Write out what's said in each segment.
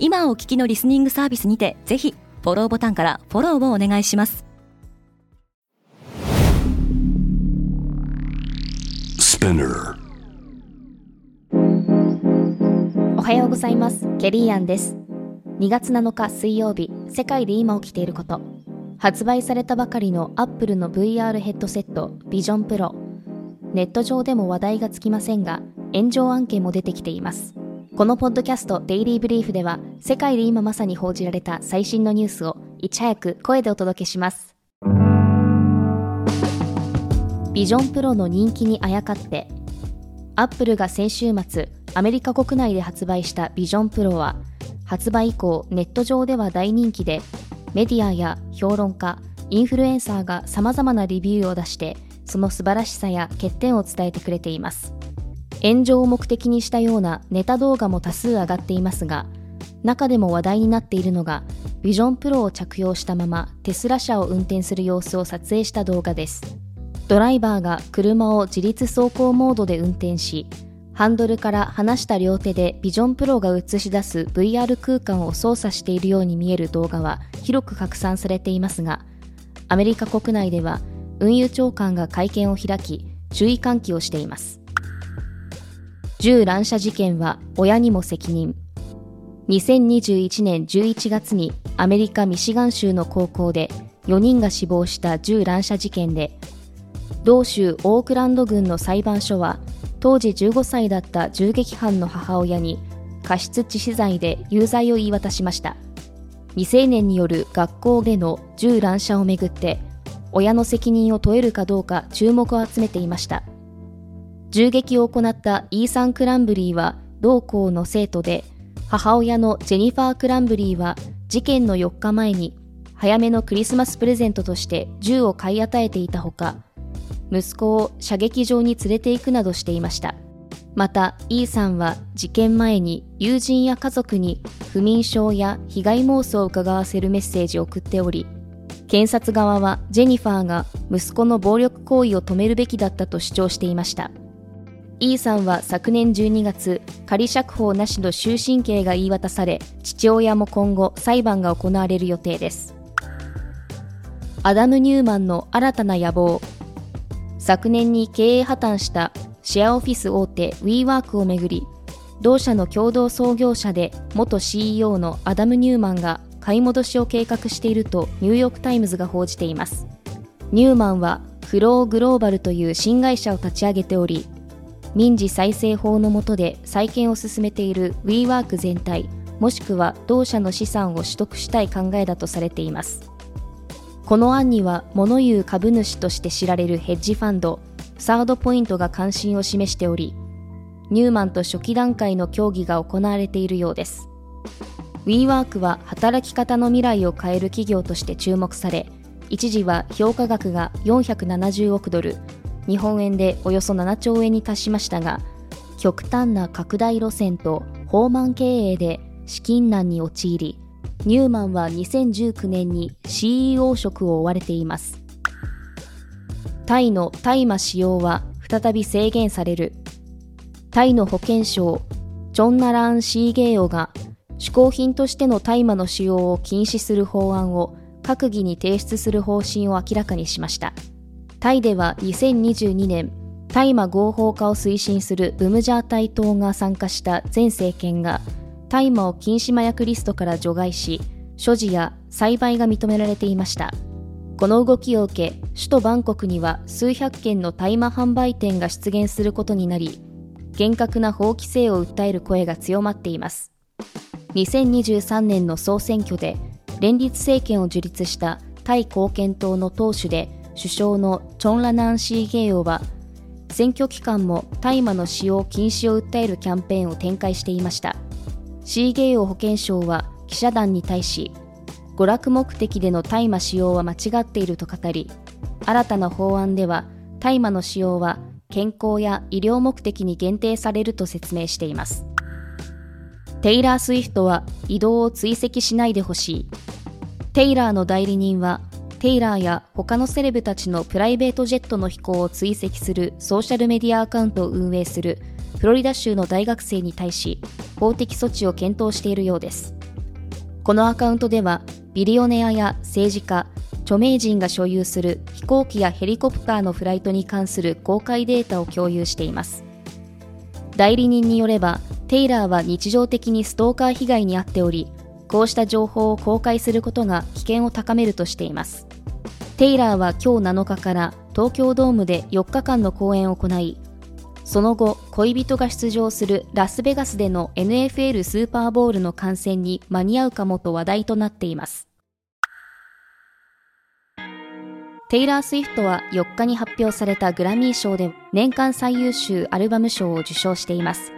今お聞きのリスニングサービスにてぜひフォローボタンからフォローをお願いします。おはようございます。ケリーアンです。2月7日水曜日世界で今起きていること。発売されたばかりのアップルの VR ヘッドセットビジョンプロネット上でも話題がつきませんが炎上案件も出てきていますこのポッドキャストデイリーブリーフでは世界で今まさに報じられた最新のニュースをいち早く声でお届けします。ビジョンプロの人気にあやかって。アップルが先週末アメリカ国内で発売したビジョンプロは発売以降ネット上では大人気でメディアや評論家インフルエンサーが様々なレビューを出してその素晴らしさや欠点を伝えてくれています。炎上を目的にしたようなネタ動画も多数上がっていますが中でも話題になっているのがビジョンプロを着用したままテスラ車を運転する様子を撮影した動画ですドライバーが車を自立走行モードで運転し、ハンドルから離した両手でビジョンプロが映し出す VR 空間を操作しているように見える動画は広く拡散されていますが、アメリカ国内では運輸長官が会見を開き、注意喚起をしています。銃乱射事件は親にも責任。2021年11月にアメリカ・ミシガン州の高校で4人が死亡した銃乱射事件で同州オークランド郡の裁判所は当時15歳だった銃撃犯の母親に過失致死罪で有罪を言い渡しました未成年による学校での銃乱射をめぐって親の責任を問えるかどうか注目を集めていました銃撃を行ったイーサン・クランブリーは同校の生徒で母親のジェニファー・クランブリーは事件の4日前に早めのクリスマスプレゼントとして銃を買い与えていたほか息子を射撃場に連れて行くなどしていました。また E さんは事件前に友人や家族に不眠症や被害妄想を伺わせるメッセージを送っており検察側はジェニファーが息子の暴力行為を止めるべきだったと主張していました。E さんは昨年12月仮釈放なしの終身刑が言い渡され父親も今後裁判が行われる予定です。アダム・ニューマンの新たな野望。昨年に経営破綻したシェアオフィス大手 WeWork をめぐり同社の共同創業者で元 CEO のアダム・ニューマンが買い戻しを計画しているとニューヨーク・タイムズが報じています。ニューマンは Flow Global という新会社を立ち上げており民事再生法の下で再建を進めている WeWork 全体もしくは同社の資産を取得したい考えだとされています。この案には物言う株主として知られるヘッジファンドサードポイントが関心を示しておりニューマンと初期段階の協議が行われているようです。WeWork は働き方の未来を変える企業として注目され一時は評価額が470億ドル日本円でおよそ7兆円に達しましたが極端な拡大路線と放慢経営で資金難に陥りニューマンは2019年に CEO 職を追われています。タイの大麻使用は再び制限される。タイの保健省、チョンナラン・シーゲーオが嗜好品としての大麻の使用を禁止する法案を閣議に提出する方針を明らかにしました。タイでは2022年、大麻合法化を推進するブムジャータイ党が参加した前政権が大麻を禁止麻薬リストから除外し、所持や栽培が認められていました。この動きを受け、首都バンコクには数百件の大麻販売店が出現することになり、厳格な法規制を訴える声が強まっています。2023年の総選挙で、連立政権を樹立したタイ貢献党の党首で首相のチョンラナンシーゲーオは、選挙期間も大麻の使用禁止を訴えるキャンペーンを展開していました。シーゲイオ保健省は記者団に対し娯楽目的での大麻使用は間違っていると語り新たな法案では大麻の使用は健康や医療目的に限定されると説明していますテイラー・スウィフトは移動を追跡しないでほしいテイラーの代理人はテイラーや他のセレブたちのプライベートジェットの飛行を追跡するソーシャルメディアアカウントを運営するフロリダ州の大学生に対し法的措置を検討しているようです。このアカウントではビリオネアや政治家著名人が所有する飛行機やヘリコプターのフライトに関する公開データを共有しています。代理人によればテイラーは日常的にストーカー被害に遭っておりこうした情報を公開することが危険を高めるとしています。テイラーは今日7日から東京ドームで4日間の公演を行いその後恋人が出場するラスベガスでの NFL スーパーボールの観戦に間に合うかもと話題となっています。テイラー・スウィフトは4日に発表されたグラミー賞で年間最優秀アルバム賞を受賞しています。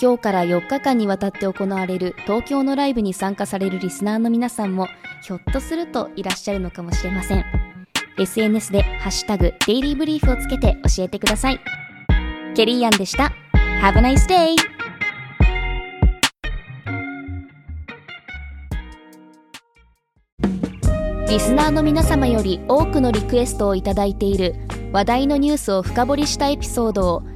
今日から4日間にわたって行われる東京のライブに参加されるリスナーの皆さんもひょっとするといらっしゃるのかもしれません。SNS でハッシュタグデイリーブリーフをつけて教えてください。ケリーアンでした。Have a nice day! リスナーの皆様より多くのリクエストをいただいている話題のニュースを深掘りしたエピソードを